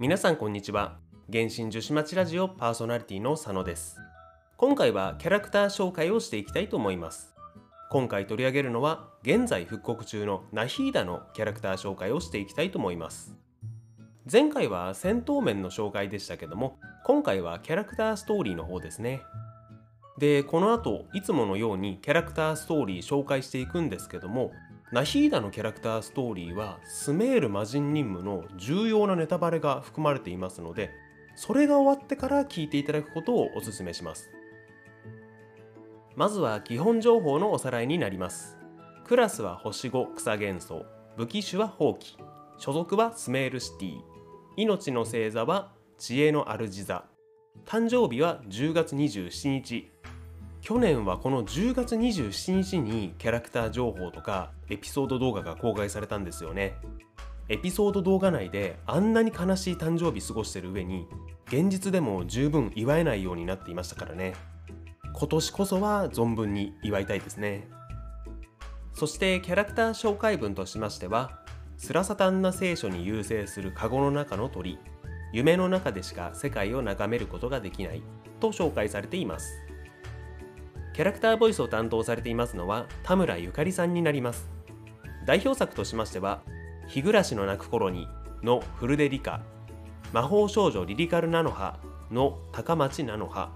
皆さんこんにちは。原神女子町ラジオパーソナリティの佐野です。今回はキャラクター紹介をしていきたいと思います。今回取り上げるのは現在復刻中のナヒーダのキャラクター紹介をしていきたいと思います。前回は戦闘面の紹介でしたけども今回はキャラクターストーリーの方ですね。でこの後いつものようにキャラクターストーリー紹介していくんですけどもナヒーダのキャラクターストーリーはスメール魔人任務の重要なネタバレが含まれていますのでそれが終わってから聞いていただくことをお勧めします。まずは基本情報のおさらいになります。クラスは星5草元素武器種は放棄所属はスメールシティ。命の星座は知恵の主座。誕生日は10月27日。去年はこの10月27日にキャラクター情報とかエピソード動画が公開されたんですよね。エピソード動画内であんなに悲しい誕生日過ごしてる上に現実でも十分祝えないようになっていましたからね。今年こそは存分に祝いたいですね。そしてキャラクター紹介文としましてはスラサタンナ聖書に優勢するカゴの中の鳥夢の中でしか世界を眺めることができないと紹介されています。キャラクターボイスを担当されていますのは田村ゆかりさんになります。代表作としましては「日暮らしの泣く頃に」のフルデリカ魔法少女リリカルナノハの高町菜の葉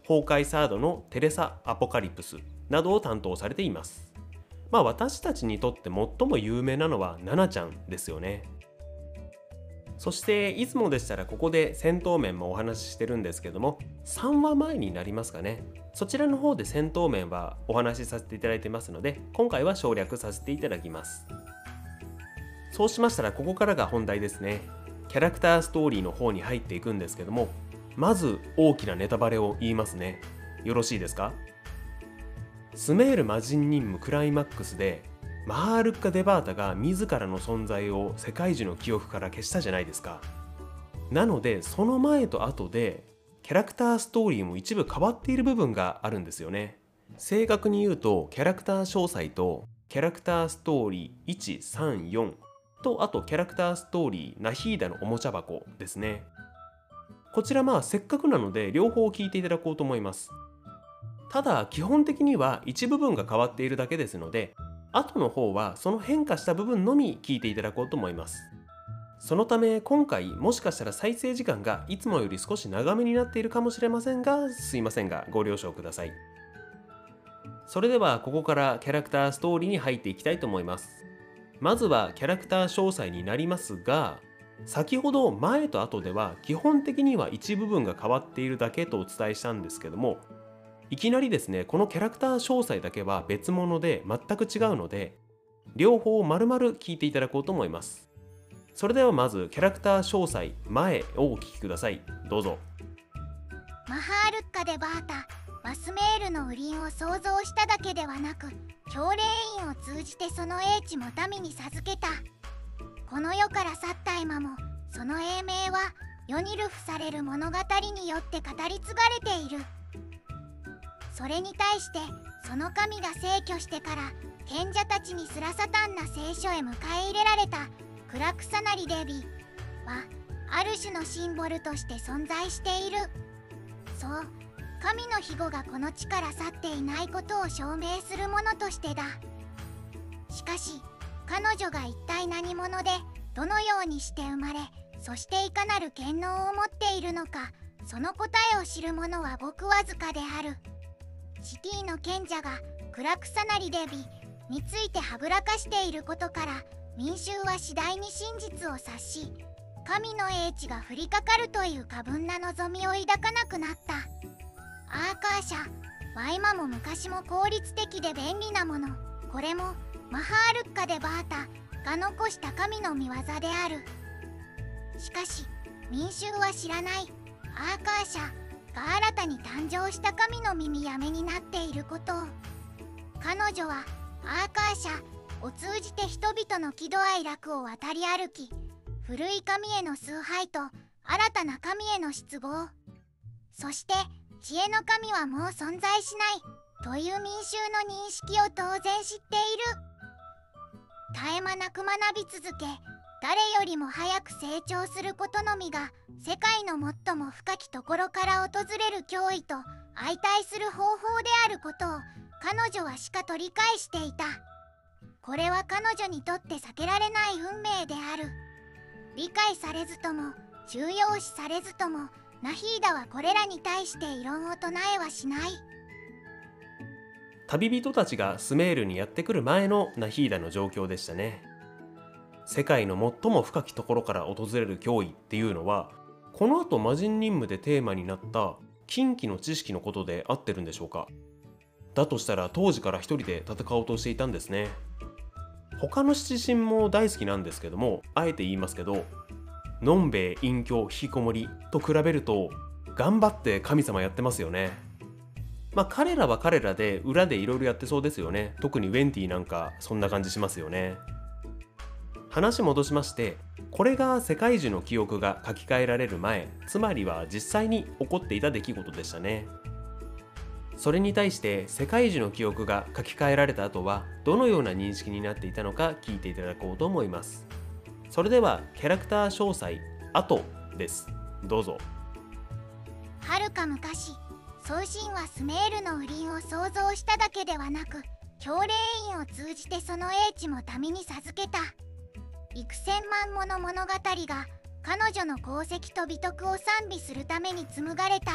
崩壊サードのテレサ・アポカリプス。などを担当されています。まあ私たちにとって最も有名なのはナナちゃんですよね。そしていつもでしたらここで戦闘面もお話ししてるんですけども3話前になりますかね。そちらの方で戦闘面はお話しさせていただいてますので今回は省略させていただきます。そうしましたらここからが本題ですね。キャラクターストーリーの方に入っていくんですけどもまず大きなネタバレを言いますね。よろしいですか？スメール魔人任務クライマックスでマールッカ・デバータが自らの存在を世界中の記憶から消したじゃないですか。なのでその前と後でキャラクターストーリーも一部変わっている部分があるんですよね。正確に言うとキャラクター詳細とキャラクターストーリー134とあとキャラクターストーリーナヒーダのおもちゃ箱ですね。こちらまあせっかくなので両方聞いていただこうと思います。ただ基本的には一部分が変わっているだけですので後の方はその変化した部分のみ聞いていただこうと思います。そのため今回もしかしたら再生時間がいつもより少し長めになっているかもしれませんがすいませんがご了承ください。それではここからキャラクターストーリーに入っていきたいと思います。まずはキャラクター詳細になりますが先ほど前と後では基本的には一部分が変わっているだけとお伝えしたんですけどもいきなりですねこのキャラクター詳細だけは別物で全く違うので両方を丸々聞いていただこうと思います。それではまずキャラクター詳細前をお聞きください。どうぞ。マハールッカ・デバータマスメールの売りを創造しただけではなく教令員を通じてその英知も民に授けた。この世から去った今もその英名は世に流布される物語によって語り継がれている。それに対してその神が逝去してから賢者たちにスラサタンな聖書へ迎え入れられたクラクサナリデビはある種のシンボルとして存在している。そう。神の庇護がこの地から去っていないことを証明するものとしてだ。しかし彼女が一体何者でどのようにして生まれそしていかなる権能を持っているのかその答えを知る者はごくわずかである。シティの賢者がクラクサナリデビについてはぶらかしていることから民衆は次第に真実を察し神の英知が降りかかるという過分な望みを抱かなくなった。アーカーシャワイマも昔も効率的で便利なもの。これもマハールッカでバータが残した神の見業である。しかし民衆は知らない。アーカーシャが新たに誕生した神の耳やめになっていること。彼女はアーカーシャを通じて人々の喜怒哀楽を渡り歩き古い神への崇拝と新たな神への失望。そして知恵の神はもう存在しないという民衆の認識を当然知っている。絶え間なく学び続け誰よりも早く成長することのみが世界の最も深きところから訪れる脅威と相対する方法であることを彼女はしかと理解していた。これは彼女にとって避けられない運命である。理解されずとも重要視されずともナヒーダはこれらに対して異論を唱えはしない。旅人たちがスメールにやってくる前のナヒーダの状況でしたね。世界の最も深きところから訪れる脅威っていうのはこの後魔人任務でテーマになった近畿の知識のことで合ってるんでしょうか？だとしたら当時から一人で戦おうとしていたんですね。他の七神も大好きなんですけどもあえて言いますけどのんべえ隠居引きこもりと比べると頑張って神様やってますよね。まあ彼らは彼らで裏でいろいろやってそうですよね。特にウェンティなんかそんな感じしますよね。話戻しましてこれが世界中の記憶が書き換えられる前つまりは実際に起こっていた出来事でしたね。それに対して世界中の記憶が書き換えられた後はどのような認識になっていたのか聞いていただこうと思います。それではキャラクター詳細後です。どうぞ。はるか昔送信はスメールの雨林を想像しただけではなく教霊院を通じてその英知も民に授けた。幾千万もの物語が彼女の功績と美徳を賛美するために紡がれた。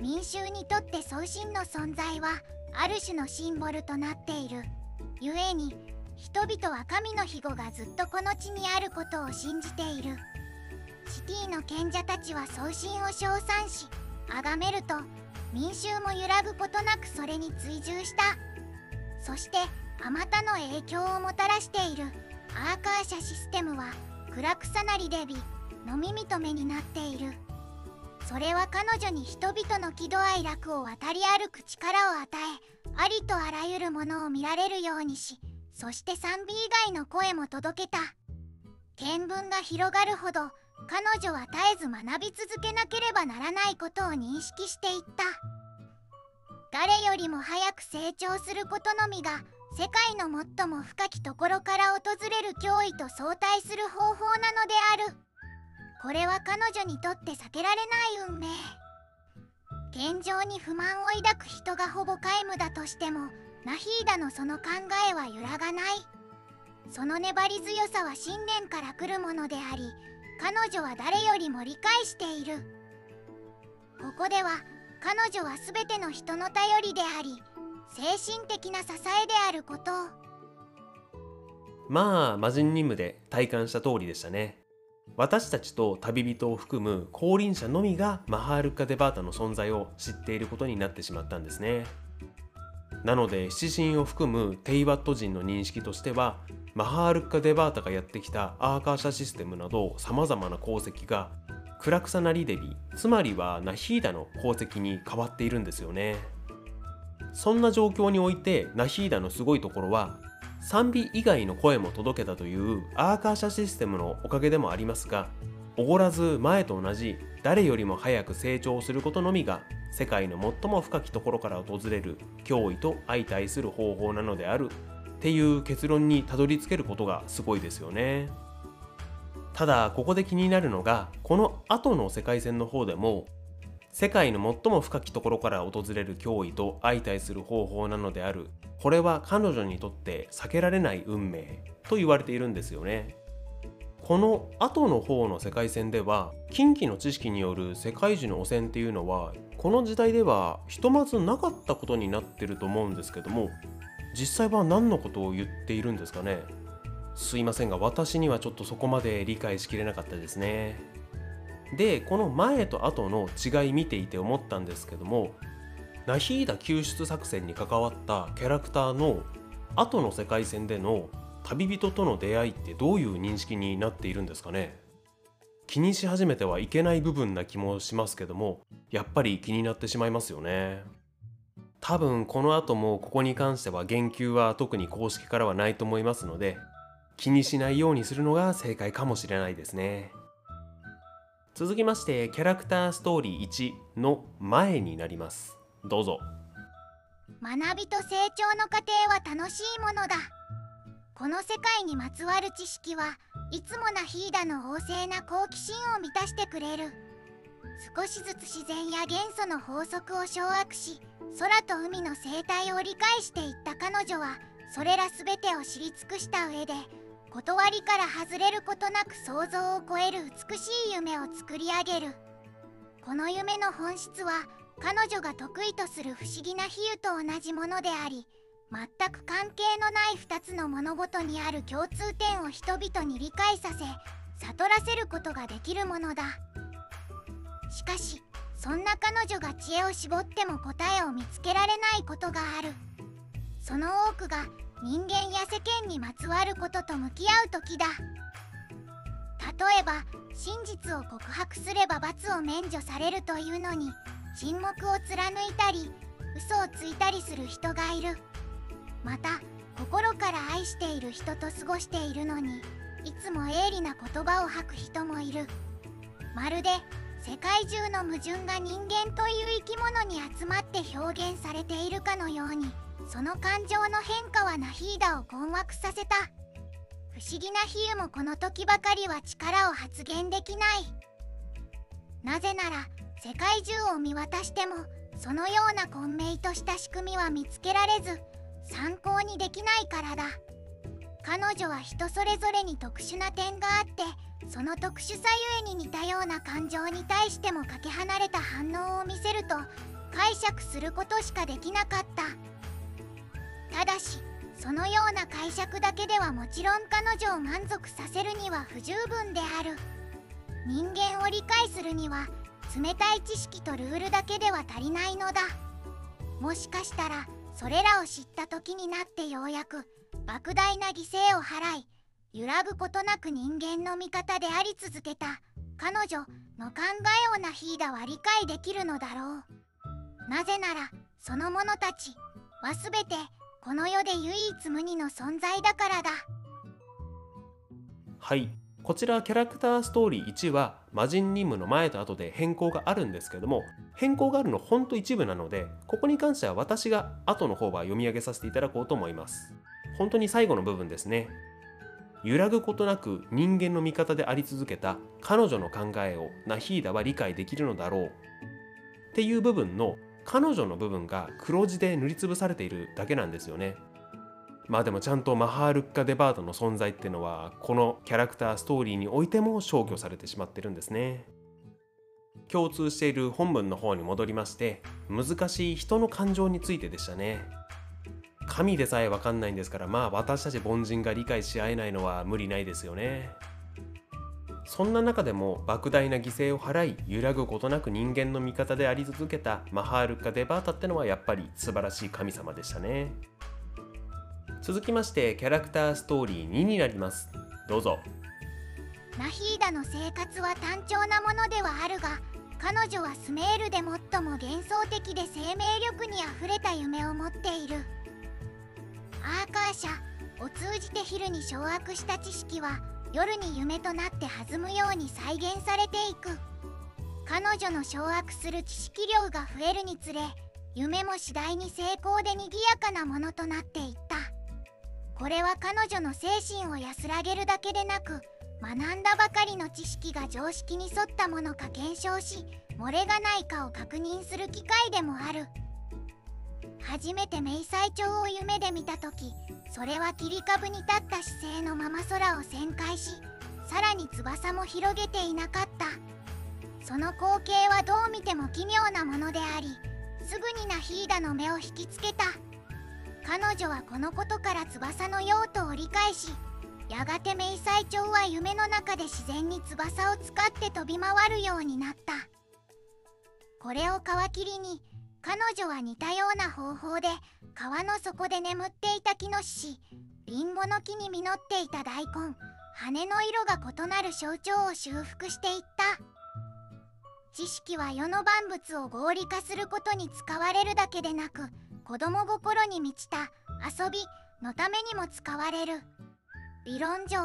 民衆にとって送信の存在はある種のシンボルとなっている。故に人々は神の庇護がずっとこの地にあることを信じている。シティの賢者たちは送信を称賛し崇めると民衆も揺らぐことなくそれに追従した。そしてあまたの影響をもたらしている。アーカーシャシステムは暗くさなりデビのみ認めになっている。それは彼女に人々の喜怒哀楽を渡り歩く力を与えありとあらゆるものを見られるようにしそして賛美以外の声も届けた。見聞が広がるほど彼女は絶えず学び続けなければならないことを認識していった。誰よりも早く成長することのみが世界の最も深きところから訪れる脅威と相対する方法なのである。これは彼女にとって避けられない運命。現状に不満を抱く人がほぼ皆無だとしてもナヒーダのその考えは揺らがない。その粘り強さは信念から来るものであり彼女は誰よりも理解している。ここでは彼女は全ての人の頼りであり精神的な支えであること。まあ魔人任務で体感した通りでしたね。私たちと旅人を含む降臨者のみがマハールカ・デバータの存在を知っていることになってしまったんですね。なので七神を含むテイワット人の認識としてはマハールカ・デバータがやってきたアーカーシャシステムなどさまざまな功績がクラクサナリデビつまりはナヒーダの功績に変わっているんですよね。そんな状況においてナヒーダのすごいところは賛美以外の声も届けたというアーカーシャシステムのおかげでもありますがおごらず前と同じ誰よりも早く成長することのみが世界の最も深きところから訪れる脅威と相対する方法なのであるっていう結論にたどり着けることがすごいですよね。ただここで気になるのがこの後の世界線の方でも世界の最も深きところから訪れる脅威と相対する方法なのである。これは彼女にとって避けられない運命と言われているんですよね。この後の方の世界線では近畿の知識による世界中の汚染っていうのはこの時代ではひとまずなかったことになってると思うんですけども実際は何のことを言っているんですかね。すいませんが私にはちょっとそこまで理解しきれなかったですね。でこの前と後の違い見ていて思ったんですけどもナヒーダ救出作戦に関わったキャラクターの後の世界線での旅人との出会いってどういう認識になっているんですかね。気にし始めてはいけない部分な気もしますけどもやっぱり気になってしまいますよね。多分この後もここに関しては言及は特に公式からはないと思いますので気にしないようにするのが正解かもしれないですね。続きましてキャラクターストーリー1の前になります。どうぞ。学びと成長の過程は楽しいものだ。この世界にまつわる知識はいつもナヒーダの旺盛な好奇心を満たしてくれる。少しずつ自然や元素の法則を掌握し空と海の生態を理解していった彼女はそれら全てを知り尽くした上で断りから外れることなく想像を超える美しい夢を作り上げる。この夢の本質は彼女が得意とする不思議な比喩と同じものであり全く関係のない2つの物事にある共通点を人々に理解させ悟らせることができるものだ。しかしそんな彼女が知恵を絞っても答えを見つけられないことがある。その多くが人間や世間にまつわることと向き合う時だ。例えば真実を告白すれば罰を免除されるというのに沈黙を貫いたり嘘をついたりする人がいる。また心から愛している人と過ごしているのにいつも鋭利な言葉を吐く人もいる。まるで世界中の矛盾が人間という生き物に集まって表現されているかのように。その感情の変化はナヒーダを困惑させた。不思議な比喩もこの時ばかりは力を発言できない。なぜなら世界中を見渡してもそのような混迷とした仕組みは見つけられず参考にできないからだ。彼女は人それぞれに特殊な点があってその特殊さゆえに似たような感情に対してもかけ離れた反応を見せると解釈することしかできなかった。ただしそのような解釈だけではもちろん彼女を満足させるには不十分である。人間を理解するには冷たい知識とルールだけでは足りないのだ。もしかしたらそれらを知った時になってようやく莫大な犠牲を払い揺らぐことなく人間の味方であり続けた彼女の考えをナヒーダは理解できるのだろう。なぜならその者たちは全てこの世で唯一無二の存在だからだ。はい。こちらキャラクターストーリー1は魔人任務の前と後で変更があるんですけども変更があるのほんと一部なのでここに関しては私が後の方は読み上げさせていただこうと思います。本当に最後の部分ですね。揺らぐことなく人間の味方であり続けた彼女の考えをナヒーダは理解できるのだろう。っていう部分の彼女の部分が黒字で塗りつぶされているだけなんですよね。まあでもちゃんとマハールッカ・デバートの存在ってのはこのキャラクターストーリーにおいても消去されてしまってるんですね。共通している本文の方に戻りまして難しい人の感情についてでしたね。神でさえわかんないんですからまあ私たち凡人が理解し合えないのは無理ないですよね。そんな中でも莫大な犠牲を払い揺らぐことなく人間の味方であり続けたマハールカ・デバータってのはやっぱり素晴らしい神様でしたね。続きましてキャラクターストーリー2になります。どうぞ。ナヒーダの生活は単調なものではあるが彼女はスメールで最も幻想的で生命力にあふれた夢を持っている。アーカーシャを通じてヒルに掌握した知識は夜に夢となって弾むように再現されていく。彼女の掌握する知識量が増えるにつれ夢も次第に成功で賑やかなものとなっていった。これは彼女の精神を安らげるだけでなく学んだばかりの知識が常識に沿ったものか検証し漏れがないかを確認する機会でもある。初めて明細帳を夢で見た時それは切り株に立った姿勢のまま空を旋回しさらに翼も広げていなかった。その光景はどう見ても奇妙なものでありすぐにナヒーダの目を引きつけた。彼女はこのことから翼の用途を理解しやがて明細帳は夢の中で自然に翼を使って飛び回るようになった。これを皮切りに彼女は似たような方法で川の底で眠っていた木の獅リンゴの木に実っていた大根羽の色が異なる象徴を修復していった。知識は世の万物を合理化することに使われるだけでなく子供心に満ちた遊びのためにも使われる。理論上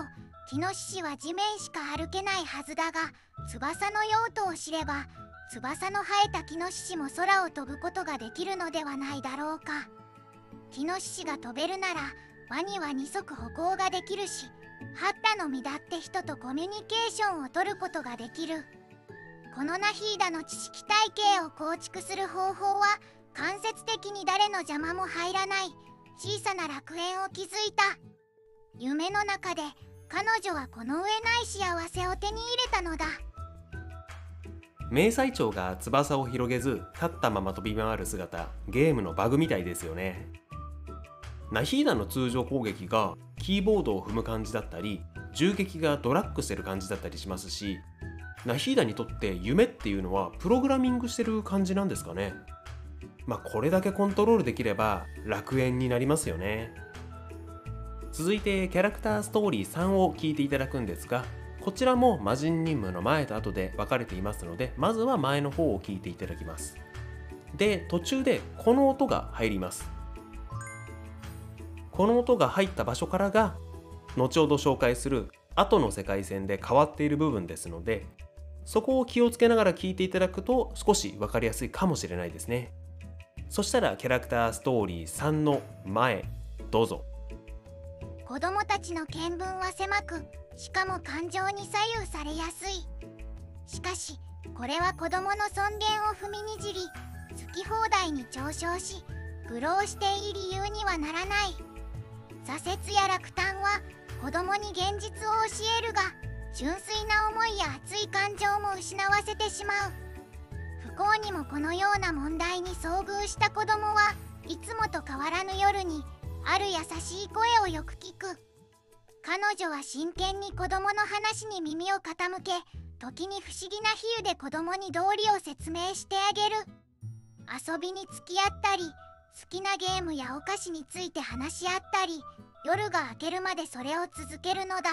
木の獅は地面しか歩けないはずだが翼の用途を知れば翼の生えた木の獅子も空を飛ぶことができるのではないだろうか。木の獅子が飛べるならワニは二足歩行ができるしハッタの実だって人とコミュニケーションを取ることができる。このナヒーダの知識体系を構築する方法は間接的に誰の邪魔も入らない小さな楽園を築いた。夢の中で彼女はこの上ない幸せを手に入れたのだ。迷彩蝶が翼を広げず立ったまま飛び回る姿ゲームのバグみたいですよね。ナヒーダの通常攻撃がキーボードを踏む感じだったり銃撃がドラッグしてる感じだったりしますしナヒーダにとって夢っていうのはプログラミングしてる感じなんですかね。まあこれだけコントロールできれば楽園になりますよね。続いてキャラクターストーリー3を聞いていただくんですがこちらも魔人任務の前と後で分かれていますのでまずは前の方を聞いていただきます。で途中でこの音が入ります。この音が入った場所からが後ほど紹介する後の世界線で変わっている部分ですのでそこを気をつけながら聞いていただくと少し分かりやすいかもしれないですね。そしたらキャラクターストーリー3の前どうぞ。子供たちの見聞は狭くしかも感情に左右されやすい。しかしこれは子供の尊厳を踏みにじり好き放題に嘲笑し愚弄していい理由にはならない。挫折や落胆は子供に現実を教えるが純粋な思いや熱い感情も失わせてしまう。不幸にもこのような問題に遭遇した子供はいつもと変わらぬ夜にある優しい声をよく聞く。彼女は真剣に子供の話に耳を傾け時に不思議な比喩で子供に道理を説明してあげる。遊びに付き合ったり好きなゲームやお菓子について話し合ったり夜が明けるまでそれを続けるのだ。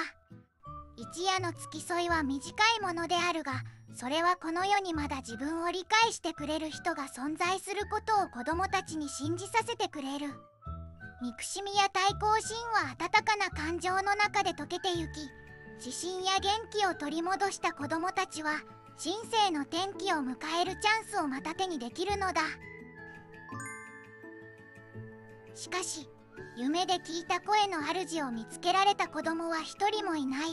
一夜の付き添いは短いものであるがそれはこの世にまだ自分を理解してくれる人が存在することを子供たちに信じさせてくれる。憎しみや対抗心は温かな感情の中で溶けてゆき自信や元気を取り戻した子供たちは人生の転機を迎えるチャンスをまた手にできるのだ。しかし夢で聞いた声の主を見つけられた子供は一人もいない。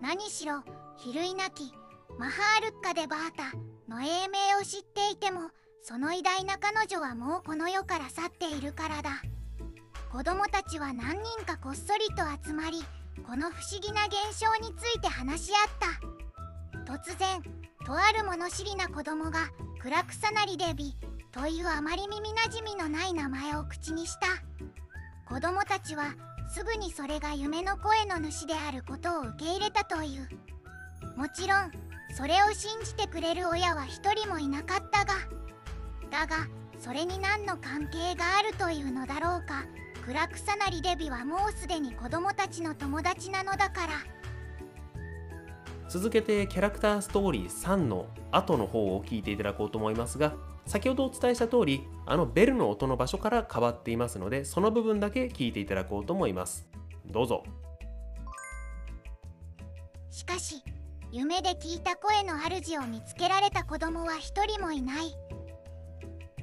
何しろ比類なきマハールッカ・デ・バータの英名を知っていてもその偉大な彼女はもうこの世から去っているからだ。子供たちは何人かこっそりと集まりこの不思議な現象について話し合った。突然とある物知りな子供がクラクサナリデビというあまり耳なじみのない名前を口にした。子供たちはすぐにそれが夢の声の主であることを受け入れたという。もちろんそれを信じてくれる親は一人もいなかったがだがそれに何の関係があるというのだろうか。クラクサナリデビはもうすでに子供たちの友達なのだから。続けてキャラクターストーリー3の後の方を聞いていただこうと思いますが先ほどお伝えした通りあのベルの音の場所から変わっていますのでその部分だけ聞いていただこうと思います。どうぞ。しかし夢で聞いた声の主を見つけられた子供は一人もいない。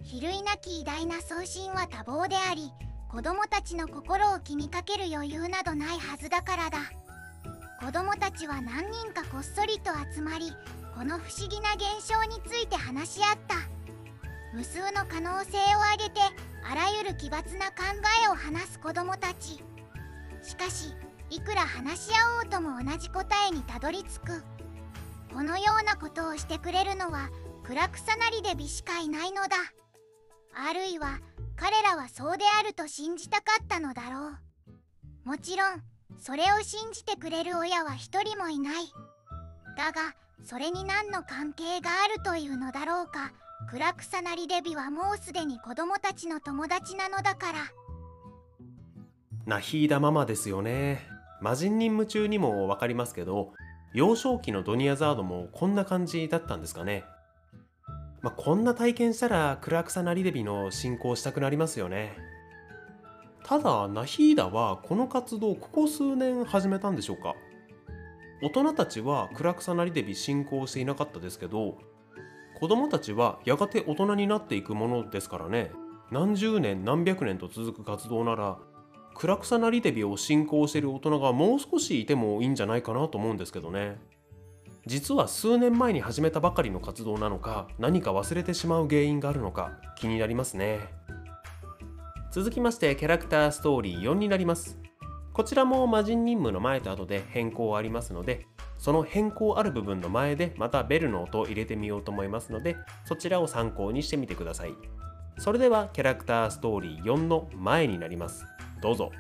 比類なき偉大な送信は多忙であり子供たちの心を気にかける余裕などないはずだからだ。子供たちは何人かこっそりと集まりこの不思議な現象について話し合った。無数の可能性を挙げてあらゆる奇抜な考えを話す子供たち。しかしいくら話し合おうとも同じ答えにたどり着く。このようなことをしてくれるのはクラクサナリデビしかいないのだ。あるいは彼らはそうであると信じたかったのだろう。もちろんそれを信じてくれる親は一人もいない。だがそれに何の関係があるというのだろうか。クラクサナリデビはもうすでに子供たちの友達なのだから。ナヒーダママですよね。魔人任務中にも分かりますけど幼少期のドニアザードもこんな感じだったんですかね。まあ、こんな体験したらクラクサナリデビの進行したくなりますよね。ただナヒーダはこの活動ここ数年始めたんでしょうか。大人たちはクラクサナリデビ進行していなかったですけど子供たちはやがて大人になっていくものですからね。何十年何百年と続く活動なら暗草なりデビを信仰している大人がもう少しいてもいいんじゃないかなと思うんですけどね。実は数年前に始めたばかりの活動なのか何か忘れてしまう原因があるのか気になりますね。続きましてキャラクターストーリー4になります。こちらも魔人任務の前と後で変更ありますのでその変更ある部分の前でまたベルの音を入れてみようと思いますのでそちらを参考にしてみてください。それではキャラクターストーリー4の前になります。どうぞ。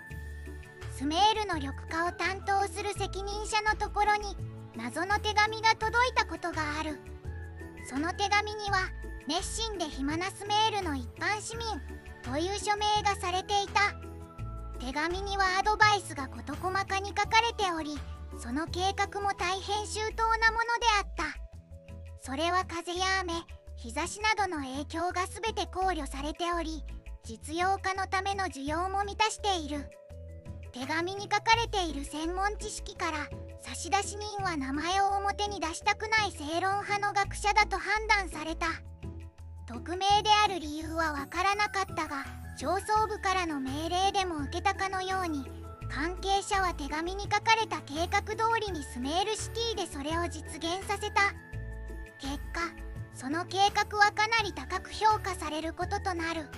スメールの緑化を担当する責任者のところに謎の手紙が届いたことがある。その手紙には熱心で暇なスメールの一般市民という署名がされていた。手紙にはアドバイスが事細かに書かれておりその計画も大変周到なものであった。それは風や雨日差しなどの影響が全て考慮されており実用化のための需要も満たしている。手紙に書かれている専門知識から差出人は名前を表に出したくない正論派の学者だと判断された。匿名である理由はわからなかったが上層部からの命令でも受けたかのように関係者は手紙に書かれた計画通りにスメールシティでそれを実現させた。結果その計画はかなり高く評価されることとなる。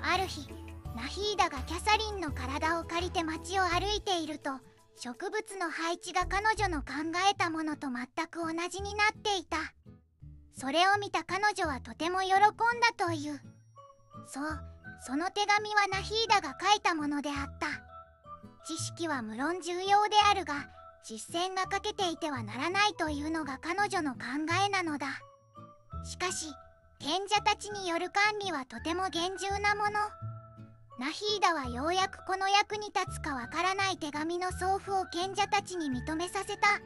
ある日ナヒーダがキャサリンの体を借りて街を歩いていると植物の配置が彼女の考えたものと全く同じになっていた。それを見た彼女はとても喜んだという。そうその手紙はナヒーダが書いたものであった。知識は無論重要であるが実践が欠けていてはならないというのが彼女の考えなのだ。しかし賢者たちによる管理はとても厳重なもの。ナヒーダはようやくこの役に立つかわからない手紙の送付を賢者たちに認めさせた。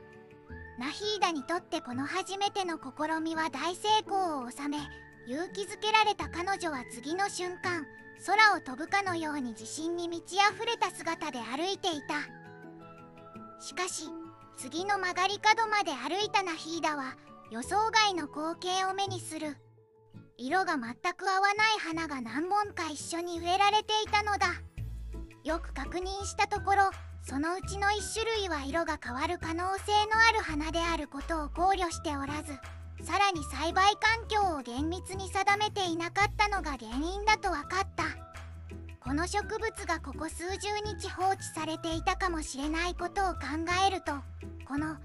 ナヒーダにとってこの初めての試みは大成功を収め勇気づけられた彼女は次の瞬間空を飛ぶかのように自信に満ち溢れた姿で歩いていた。しかし次の曲がり角まで歩いたナヒーダは予想外の光景を目にする。色が全く合わない花が何本か一緒に植えられていたのだ。よく確認したところそのうちの1種類は色が変わる可能性のある花であることを考慮しておらずさらに栽培環境を厳密に定めていなかったのが原因だと分かった。この植物がここ数十日放置されていたかもしれないことを考えるとこの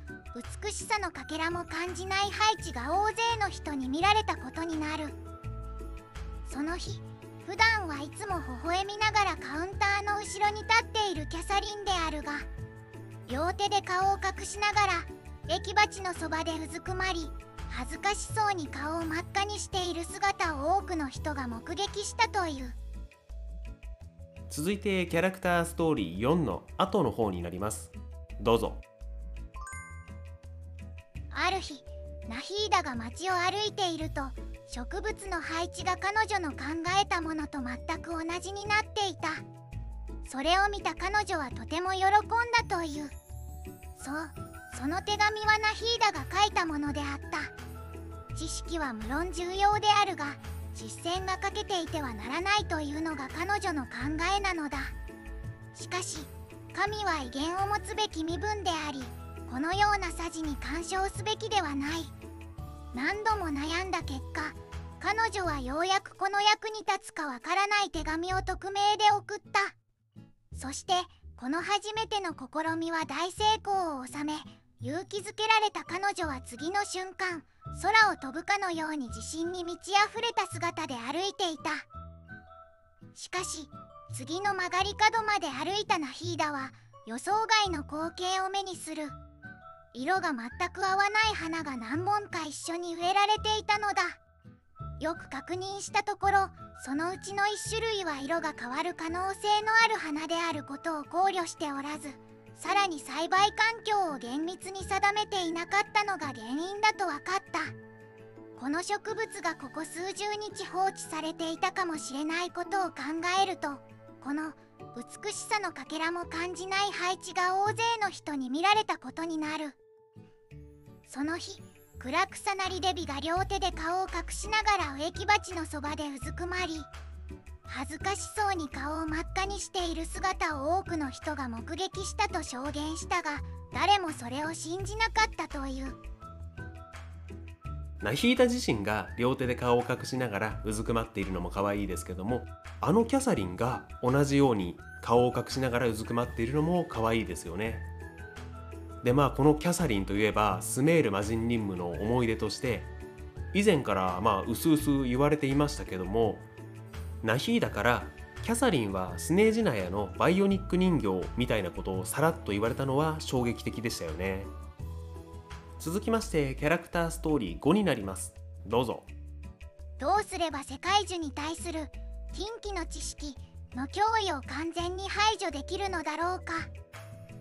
美しさのかけらも感じない配置が大勢の人に見られたことになる。その日普段はいつも微笑みながらカウンターの後ろに立っているキャサリンであるが両手で顔を隠しながら駅鉢のそばでうずくまり恥ずかしそうに顔を真っ赤にしている姿を多くの人が目撃したという。続いてキャラクターストーリー4の後の方になります。どうぞ。ある日ナヒーダが街を歩いていると植物の配置が彼女の考えたものと全く同じになっていた。それを見た彼女はとても喜んだという。そうその手紙はナヒーダが書いたものであった。知識は無論重要であるが実践が欠けていてはならないというのが彼女の考えなのだ。しかし神は威厳を持つべき身分でありこのようなさじに干渉すべきではない。何度も悩んだ結果彼女はようやくこの役に立つかわからない手紙を匿名で送った。そしてこの初めての試みは大成功を収め勇気づけられた彼女は次の瞬間空を飛ぶかのように自信に満ち溢れた姿で歩いていた。しかし次の曲がり角まで歩いたナヒーダは予想外の光景を目にする。色が全く合わない花が何本か一緒に植えられていたのだ。よく確認したところそのうちの1種類は色が変わる可能性のある花であることを考慮しておらずさらに栽培環境を厳密に定めていなかったのが原因だと分かった。この植物がここ数十日放置されていたかもしれないことを考えるとこの美しさのかけらも感じない配置が大勢の人に見られたことになる。その日暗く草なりデビが両手で顔を隠しながら植木鉢のそばでうずくまり恥ずかしそうに顔を真っ赤にしている姿を多くの人が目撃したと証言したが誰もそれを信じなかったという。ナヒータ自身が両手で顔を隠しながらうずくまっているのも可愛いですけどもあのキャサリンが同じように顔を隠しながらうずくまっているのも可愛いですよね。でまあこのキャサリンといえばスメール魔人任務の思い出として以前からまあうすうす言われていましたけどもナヒーダからキャサリンはスネージナヤのバイオニック人形みたいなことをさらっと言われたのは衝撃的でしたよね。続きましてキャラクターストーリー5になります。どうぞ。どうすれば世界樹に対する近畿の知識の脅威を完全に排除できるのだろうか。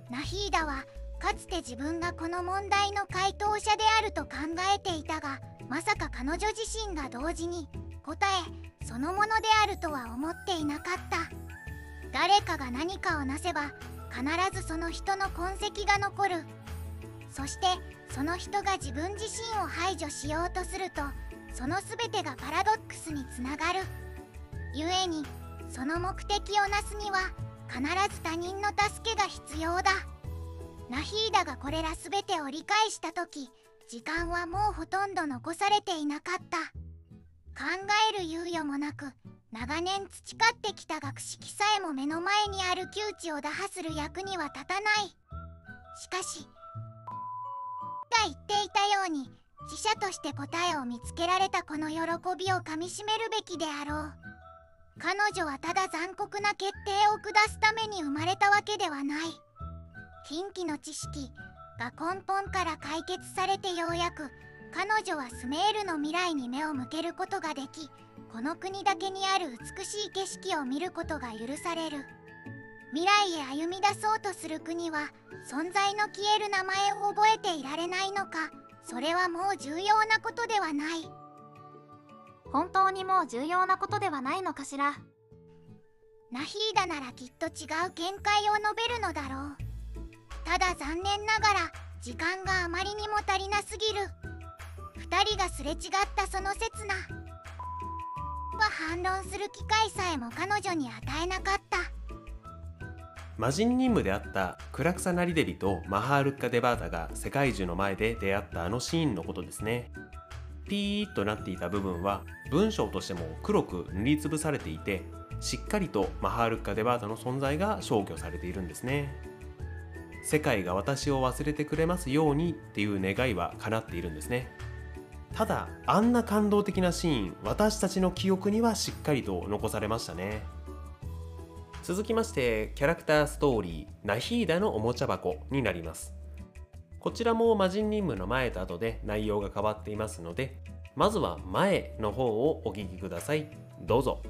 ナヒーダはかつて自分がこの問題の回答者であると考えていたがまさか彼女自身が同時に答えそのものであるとは思っていなかった。誰かが何かをなせば必ずその人の痕跡が残る。そしてその人が自分自身を排除しようとするとその全てがパラドックスにつながる。故にその目的をなすには必ず他人の助けが必要だ。ナヒーダがこれら全てを理解した時時間はもうほとんど残されていなかった。考える猶予もなく長年培ってきた学識さえも目の前にある窮地を打破する役には立たない。しかし言っていたように自社として答えを見つけられたこの喜びをかみしめるべきであろう。彼女はただ残酷な決定を下すために生まれたわけではない。近畿の知識が根本から解決されてようやく彼女はスメールの未来に目を向けることができこの国だけにある美しい景色を見ることが許される。未来へ歩み出そうとする国は存在の消える名前を覚えていられないのかそれはもう重要なことではない。本当にもう重要なことではないのかしら？ナヒーダならきっと違う見解を述べるのだろう。ただ残念ながら時間があまりにも足りなすぎる。2人がすれ違ったその刹那。は反論する機会さえも彼女に与えなかった魔人任務であったクラクサ・ナリデリとマハールッカ・デバータが世界中の前で出会ったあのシーンのことですね。ピーッとなっていた部分は文章としても黒く塗りつぶされていてしっかりとマハールッカ・デバータの存在が消去されているんですね。世界が私を忘れてくれますようにっていう願いは叶っているんですね。ただあんな感動的なシーン私たちの記憶にはしっかりと残されましたね。続きましてキャラクターストーリーナヒーダのおもちゃ箱になります。こちらも魔人任務の前と後で内容が変わっていますのでまずは前の方をお聞きください。どうぞ。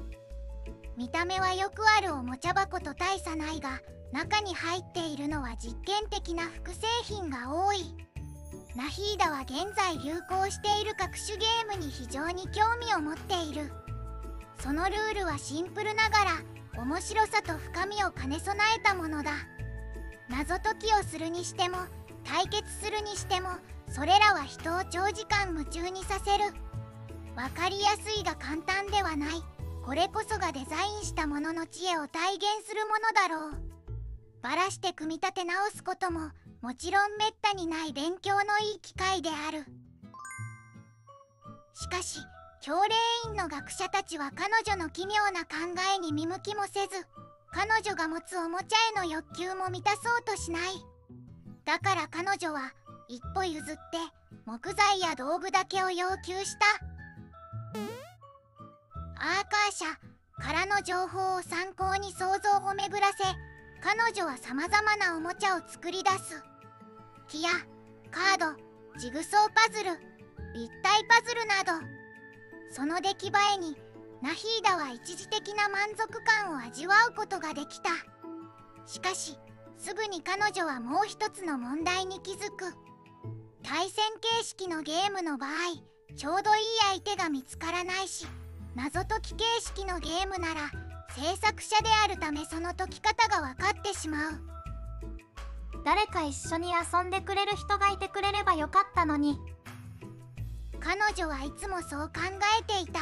見た目はよくあるおもちゃ箱と大差ないが中に入っているのは実験的な複製品が多い。ナヒーダは現在流行している各種ゲームに非常に興味を持っている。そのルールはシンプルながら面白さと深みを兼ね備えたものだ。謎解きをするにしても対決するにしてもそれらは人を長時間夢中にさせる。分かりやすいが簡単ではない。これこそがデザインしたものの知恵を体現するものだろう。バラして組み立て直すことももちろんめったにない勉強のいい機会である。しかし教令員の学者たちは彼女の奇妙な考えに見向きもせず彼女が持つおもちゃへの欲求も満たそうとしない。だから彼女は一歩譲って木材や道具だけを要求した。アーカー社からの情報を参考に想像を巡らせ彼女はさまざまなおもちゃを作り出す。木やカードジグソーパズル立体パズルなどその出来栄えにナヒーダは一時的な満足感を味わうことができた。しかしすぐに彼女はもう一つの問題に気づく。対戦形式のゲームの場合ちょうどいい相手が見つからないし謎解き形式のゲームなら制作者であるためその解き方が分かってしまう。誰か一緒に遊んでくれる人がいてくれればよかったのに。彼女はいつもそう考えていた。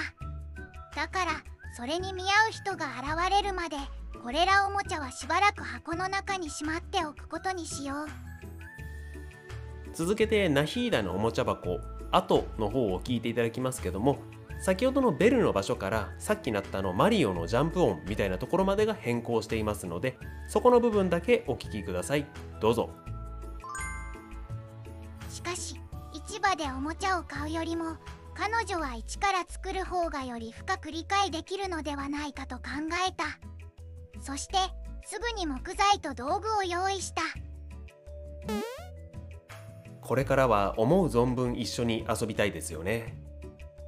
だからそれに見合う人が現れるまでこれらおもちゃはしばらく箱の中にしまっておくことにしよう。続けてナヒーダのおもちゃ箱後の方を聞いていただきますけども先ほどのベルの場所からさっきなったのマリオのジャンプ音みたいなところまでが変更していますのでそこの部分だけお聞きください。どうぞ。しかし市場でおもちゃを買うよりも彼女は一から作る方がより深く理解できるのではないかと考えた。そしてすぐに木材と道具を用意した。これからは思う存分一緒に遊びたいですよね。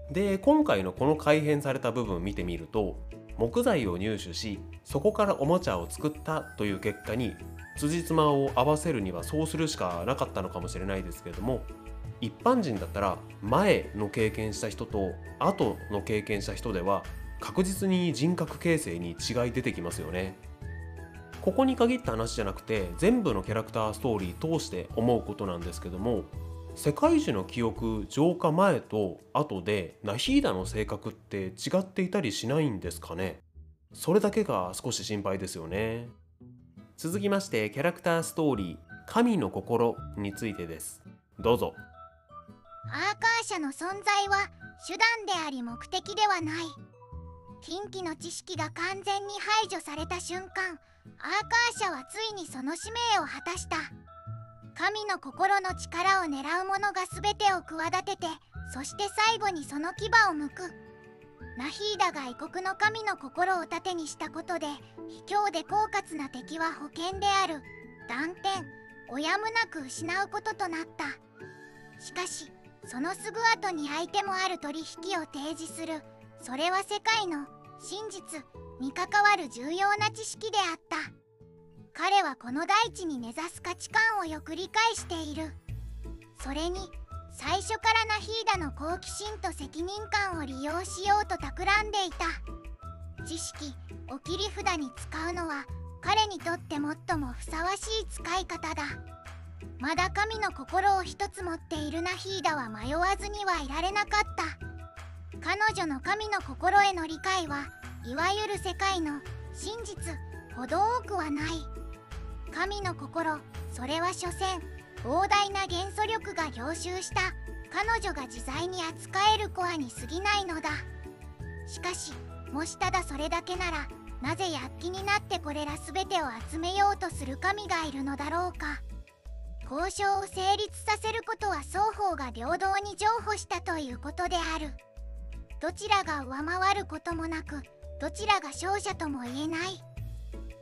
で今回のこの改変された部分を見てみると木材を入手しそこからおもちゃを作ったという結果に辻褄を合わせるにはそうするしかなかったのかもしれないですけれども一般人だったら前の経験した人と後の経験した人では確実に人格形成に違い出てきますよね。ここに限った話じゃなくて全部のキャラクターストーリー通して思うことなんですけども世界樹の記憶浄化前と後でナヒーダの性格って違っていたりしないんですかね？それだけが少し心配ですよね。続きましてキャラクターストーリー神の心についてです。どうぞ。アーカーシャの存在は手段であり目的ではない。近畿の知識が完全に排除された瞬間アーカーシャはついにその使命を果たした。神の心の力を狙う者が全てを企ててそして最後にその牙を向く。ナヒーダが異国の神の心を盾にしたことで卑怯で狡猾な敵は保険である。断点おやむなく失うこととなった。しかしそのすぐ後に相手もある取引を提示する。それは世界の真実に関わる重要な知識であった。彼はこの大地に根ざす価値観をよく理解している。それに最初からナヒーダの好奇心と責任感を利用しようと企んでいた。知識お切り札に使うのは彼にとって最もふさわしい使い方だ。まだ神の心を一つ持っているナヒーダは迷わずにはいられなかった。彼女の神の心への理解はいわゆる世界の真実ほど多くはない。神の心それは所詮膨大な元素力が凝集した。彼女が自在に扱えるコアに過ぎないのだ。しかしもしただそれだけならなぜ躍起になってこれら全てを集めようとする神がいるのだろうか。交渉を成立させることは双方が平等に譲歩したということである。どちらが上回ることもなくどちらが勝者とも言えない。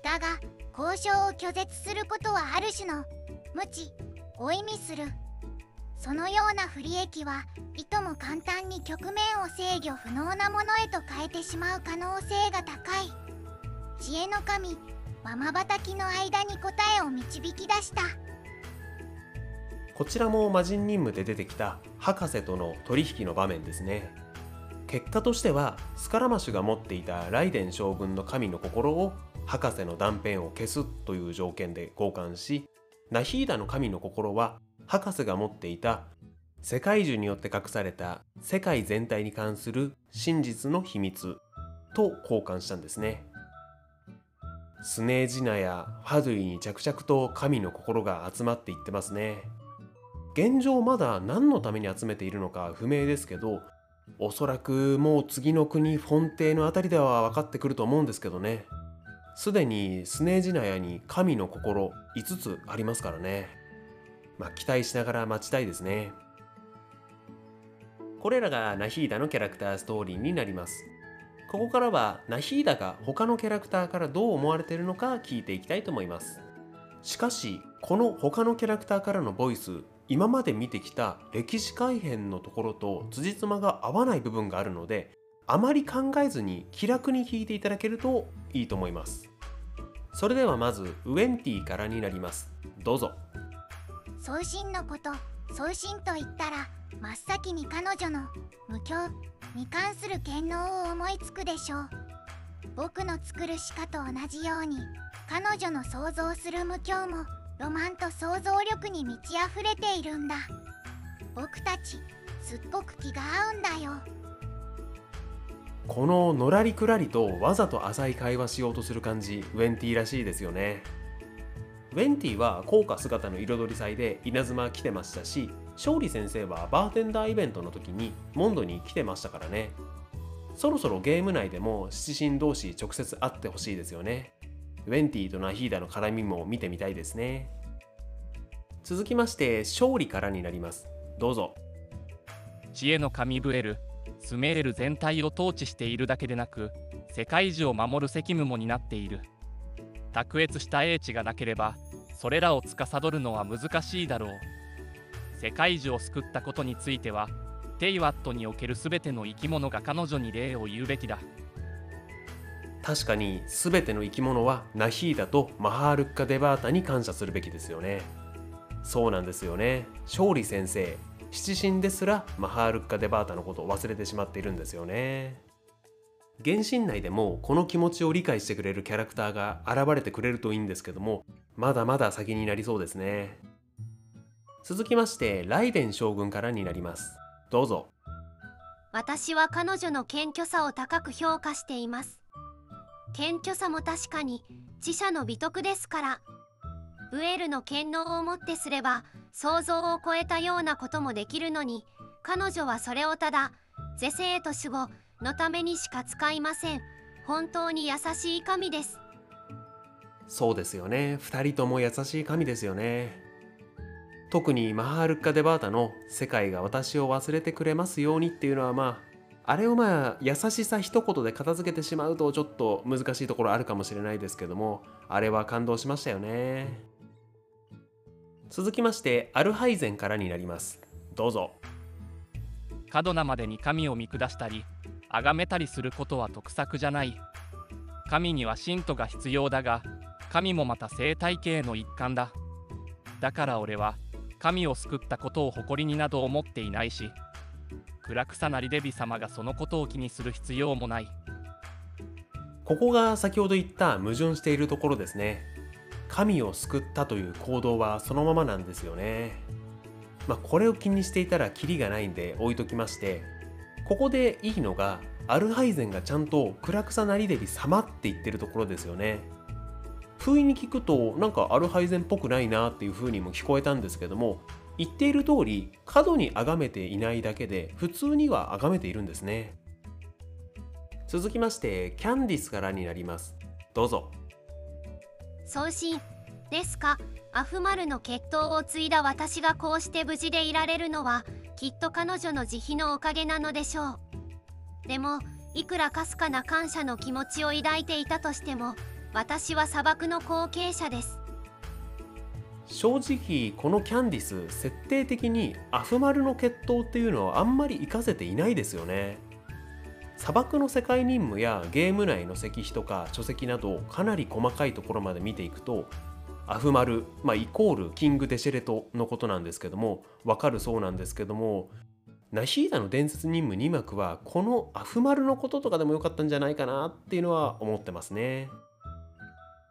だが交渉を拒絶することはある種の無知を意味する。そのような不利益はいとも簡単に局面を制御不能なものへと変えてしまう可能性が高い。知恵の神ママバタキの間に答えを導き出した。こちらも魔人任務で出てきた博士との取引の場面ですね。結果としてはスカラマシュが持っていたライデン将軍の神の心を博士の断片を消すという条件で交換しナヒーダの神の心は博士が持っていた世界中によって隠された世界全体に関する真実の秘密と交換したんですね。スネージナやファドゥイに着々と神の心が集まっていってますね。現状まだ何のために集めているのか不明ですけどおそらくもう次の国フォンテーのあたりでは分かってくると思うんですけどね。すでにスネージナヤに神の心5つありますからね。まあ期待しながら待ちたいですね。これらがナヒーダのキャラクターストーリーになります。ここからはナヒーダが他のキャラクターからどう思われているのか聞いていきたいと思います。しかしこの他のキャラクターからのボイス今まで見てきた歴史改変のところと辻褄が合わない部分があるのであまり考えずに気楽に聞いていただけるといいと思います。それではまずウェンティからになります。どうぞ。送信のこと送信と言ったら真っ先に彼女の無教に関する権能を思いつくでしょう。僕の作る鹿と同じように彼女の想像する無教もロマンと想像力に満ち溢れているんだ。僕たちすっごく気が合うんだよ。こののらりくらりとわざと浅い会話しようとする感じウェンティらしいですよね。ウェンティは効果姿の彩り祭で稲妻来てましたし勝利先生はバーテンダーイベントの時にモンドに来てましたからね。そろそろゲーム内でも七神同士直接会ってほしいですよね。ウェンティとナヒーダの絡みも見てみたいですね。続きまして勝利からになります。どうぞ。知恵の神ブエルスメール全体を統治しているだけでなく世界中を守る責務も担っている。卓越した英知がなければそれらを司るのは難しいだろう。世界中を救ったことについてはテイワットにおける全ての生き物が彼女に礼を言うべきだ。確かに全ての生き物はナヒーダとマハールッカ・デバータに感謝するべきですよね。そうなんですよね。勝利先生七神ですらマハールッカ・デバータのことを忘れてしまっているんですよね。原神内でもこの気持ちを理解してくれるキャラクターが現れてくれるといいんですけどもまだまだ先になりそうですね。続きましてライデン将軍からになります。どうぞ。私は彼女の謙虚さを高く評価しています。謙虚さも確かに知者の美徳ですから。ブエルの権能をもってすれば想像を超えたようなこともできるのに彼女はそれをただ是正と守護のためにしか使いません。本当に優しい神です。そうですよね。2人とも優しい神ですよね。特にマハールッカ・デバータの「世界が私を忘れてくれますように」っていうのはまああれをまあ優しさ一言で片付けてしまうとちょっと難しいところあるかもしれないですけどもあれは感動しましたよね。続きましてアルハイゼンからになります。どうぞ。過度なまでに神を見下したり崇めたりすることは得策じゃない。神には信徒が必要だが神もまた生態系の一環だ。だから俺は神を救ったことを誇りになど思っていないし暗草なりデビ様がそのことを気にする必要もない。ここが先ほど言った矛盾しているところですね。神を救ったという行動はそのままなんですよね。まあこれを気にしていたらキリがないんで置いときましてここでいいのがアルハイゼンがちゃんと暗草なりデビ様って言ってるところですよね。不意に聞くとなんかアルハイゼンっぽくないなっていう風にも聞こえたんですけども言っている通り過度に崇めていないだけで普通には崇めているんですね。続きましてキャンディスからになります。どうぞ。送信。ですか。アフマルの血統を継いだ私がこうして無事でいられるのはきっと彼女の慈悲のおかげなのでしょう。でもいくらかすかな感謝の気持ちを抱いていたとしても私は砂漠の後継者です。正直このキャンディス設定的にアフマルの血統っていうのはあんまり活かせていないですよね。砂漠の世界任務やゲーム内の石碑とか書籍などかなり細かいところまで見ていくとアフマル、まあ、イコールキング・デシェレトのことなんですけどもわかるそうなんですけどもナヒーダの伝説任務2幕はこのアフマルのこととかでもよかったんじゃないかなっていうのは思ってますね。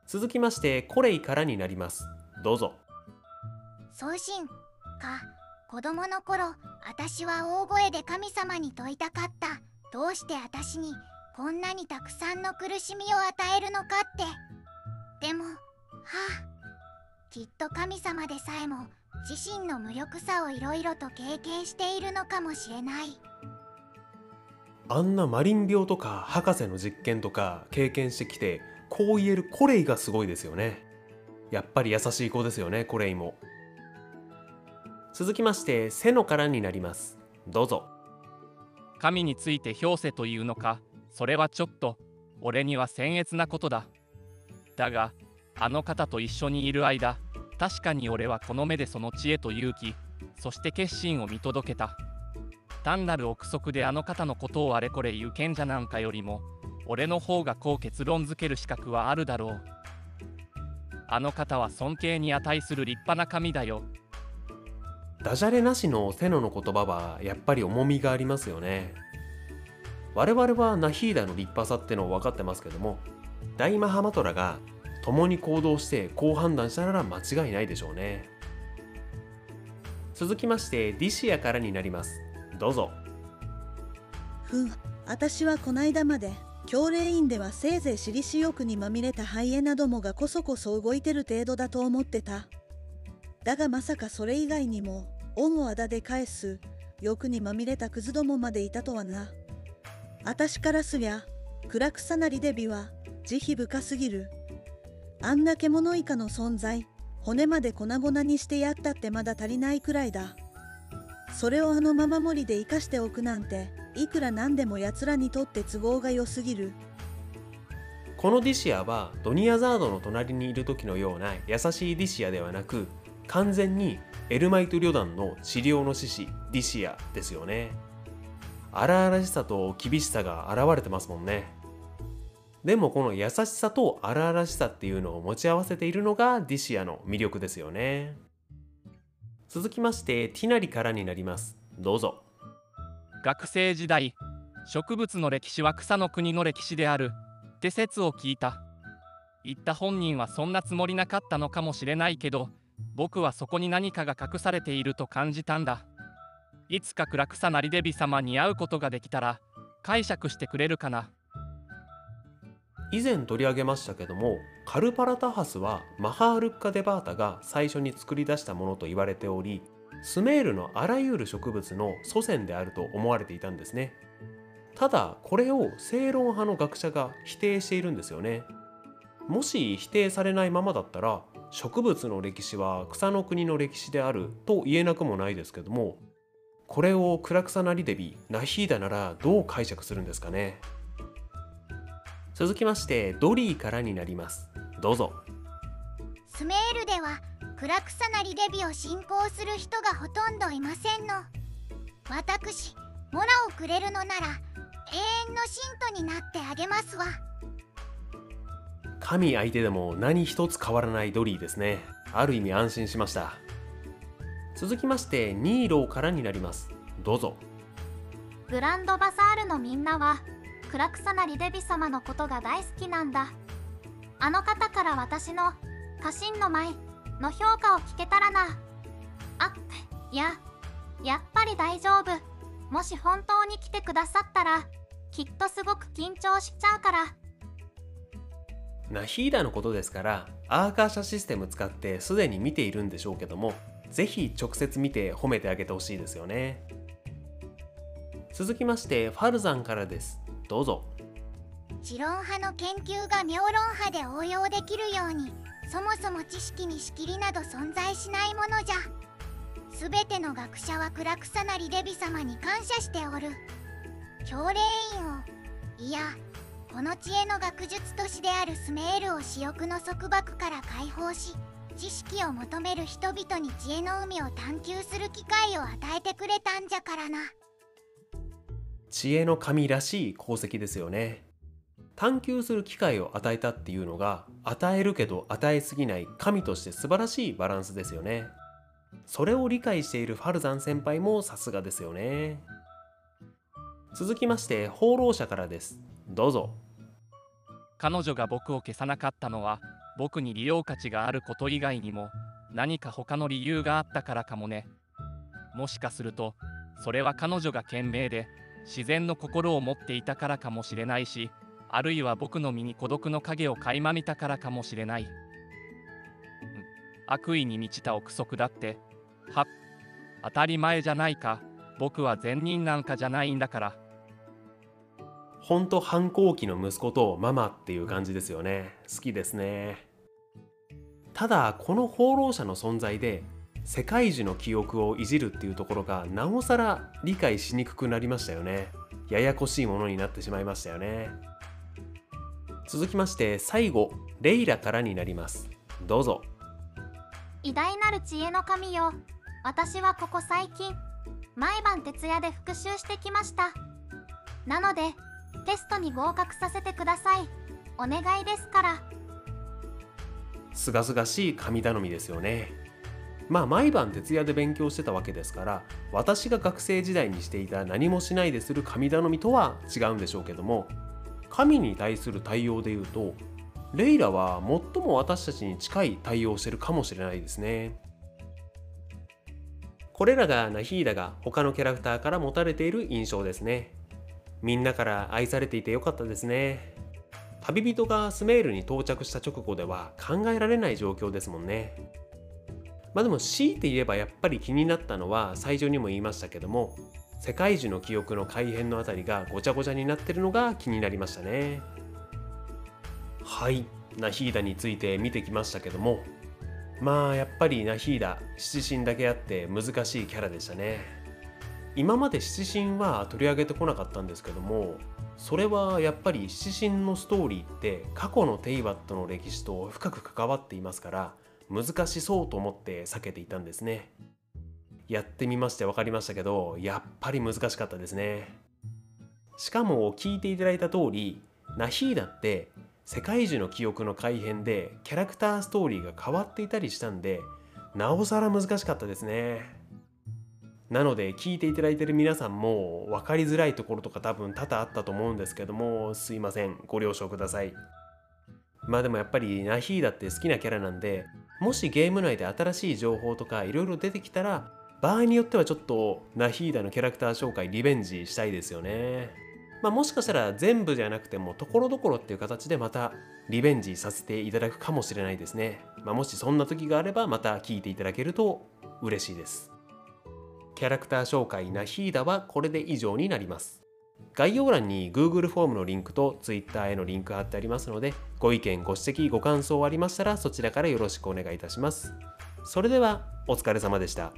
続きましてコレイからになります。どうぞ。送信か。子供の頃私は大声で神様に問いたかった。どうして私にこんなにたくさんの苦しみを与えるのかって。でもはあきっと神様でさえも自身の無力さをいろいろと経験しているのかもしれない。あんなマリン病とか博士の実験とか経験してきてこう言えるコレイがすごいですよね。やっぱり優しい子ですよねコレイも。続きましてセノからになります。どうぞ。神について評せというのかそれはちょっと俺には僭越なことだ。だがあの方と一緒にいる間確かに俺はこの目でその知恵と勇気そして決心を見届けた。単なる憶測であの方のことをあれこれ言う賢者なんかよりも俺の方がこう結論づける資格はあるだろう。あの方は尊敬に値する立派な神だよ。ダジャレなしのセノの言葉はやっぱり重みがありますよね。我々はナヒーダの立派さってのを分かってますけども大マハマトラが共に行動してこう判断したなら間違いないでしょうね。続きましてディシアからになります。どうぞ。ふん私はこないだまで教霊院ではせいぜい私利私欲にまみれたハイエナどもがこそこそ動いてる程度だと思ってた。だがまさかそれ以外にも恩をあだで返す欲にまみれたクズどもまでいたとはな。私からすりゃ暗草なりデビは慈悲深すぎる。あんな獣以下の存在骨まで粉々にしてやったってまだ足りないくらいだ。それをあのまま森で生かしておくなんていくらなんでも奴らにとって都合が良すぎる。このディシアはドニアザードの隣にいる時のような優しいディシアではなく完全にエルマイト旅団の治療の獅子ディシアですよね。荒々しさと厳しさが現れてますもんね。でもこの優しさと荒々しさっていうのを持ち合わせているのがディシアの魅力ですよね。続きましてティナリからになります。どうぞ。学生時代植物の歴史は草の国の歴史である。って説を聞いた。言った本人はそんなつもりなかったのかもしれないけど僕はそこに何かが隠されていると感じたんだ。いつか暗草なりデビ様に会うことができたら解釈してくれるかな。以前取り上げましたけどもカルパラタハスはマハールッカ・デバータが最初に作り出したものと言われておりスメールのあらゆる植物の祖先であると思われていたんですね。ただこれを正論派の学者が否定しているんですよね。もし否定されないままだったら植物の歴史は草の国の歴史であると言えなくもないですけどもこれをクラクサナリデビナヒーダならどう解釈するんですかね？続きましてドリーからになります。どうぞ。スメールではクラクサナリデビを信仰する人がほとんどいませんの。私モラをくれるのなら永遠の信徒になってあげますわ。神相手でも何一つ変わらないドリーですね。ある意味安心しました。続きましてニーローからになります。どうぞ。グランドバザールのみんなはクラクサナリデビ様のことが大好きなんだ。あの方から私の家臣の舞の評価を聞けたらな。あいややっぱり大丈夫。もし本当に来てくださったらきっとすごく緊張しちゃうから。ナヒーダのことですからアーカーシャシステム使ってすでに見ているんでしょうけどもぜひ直接見て褒めてあげてほしいですよね。続きましてファルザンからです。どうぞ。持論派の研究が妙論派で応用できるようにそもそも知識に仕切りなど存在しないものじゃ。全ての学者は暗草なりデビ様に感謝しておる。教霊院をいやこの知恵の学術都市であるスメールを私欲の束縛から解放し知識を求める人々に知恵の海を探求する機会を与えてくれたんじゃからな。知恵の神らしい功績ですよね。探求する機会を与えたっていうのが与えるけど与えすぎない神として素晴らしいバランスですよね。それを理解しているファルザン先輩もさすがですよね。続きまして放浪者からです。どうぞ。彼女が僕を消さなかったのは僕に利用価値があること以外にも何か他の理由があったからかもね。もしかするとそれは彼女が賢明で自然の心を持っていたからかもしれないしあるいは僕の身に孤独の影を垣間見たからかもしれない。悪意に満ちた憶測だっては当たり前じゃないか僕は善人なんかじゃないんだから。ほんと反抗期の息子とママっていう感じですよね。好きですね。ただこの放浪者の存在で世界樹の記憶をいじるっていうところがなおさら理解しにくくなりましたよね。ややこしいものになってしまいましたよね。続きまして最後レイラからになります。どうぞ。偉大なる知恵の神よ。私はここ最近毎晩徹夜で復習してきました。なのでテストに合格させてください。お願いですから。すがすがしい神頼みですよね。まあ毎晩徹夜で勉強してたわけですから私が学生時代にしていた何もしないでする神頼みとは違うんでしょうけども神に対する対応で言うとレイラは最も私たちに近い対応をしてるかもしれないですね。これらがナヒーダが他のキャラクターから持たれている印象ですね。みんなから愛されていてよかったですね。旅人がスメールに到着した直後では考えられない状況ですもんね。まあでも強いて言えばやっぱり気になったのは最初にも言いましたけども世界樹の記憶の改変のあたりがごちゃごちゃになってるのが気になりましたね。はい。ナヒーダについて見てきましたけどもまあやっぱりナヒーダ七神だけあって難しいキャラでしたね。今まで七神は取り上げてこなかったんですけどもそれはやっぱり七神のストーリーって過去のテイバットの歴史と深く関わっていますから難しそうと思って避けていたんですね。やってみまして分かりましたけどやっぱり難しかったですね。しかも聞いていただいた通りナヒーダって世界中の記憶の改変でキャラクターストーリーが変わっていたりしたんでなおさら難しかったですね。なので聞いていただいている皆さんも分かりづらいところとか多分多々あったと思うんですけどもすいませんご了承くださいまあでもやっぱりナヒーダって好きなキャラなんでもしゲーム内で新しい情報とかいろいろ出てきたら場合によってはちょっとナヒーダのキャラクター紹介リベンジしたいですよねまあ、もしかしたら全部じゃなくてもところどころっていう形でまたリベンジさせていただくかもしれないですね。まあ、もしそんな時があればまた聞いていただけると嬉しいです。キャラクター紹介ナヒーダはこれで以上になります。概要欄に Google フォームのリンクと Twitter へのリンク貼ってありますのでご意見ご指摘ご感想ありましたらそちらからよろしくお願いいたします。それではお疲れ様でした。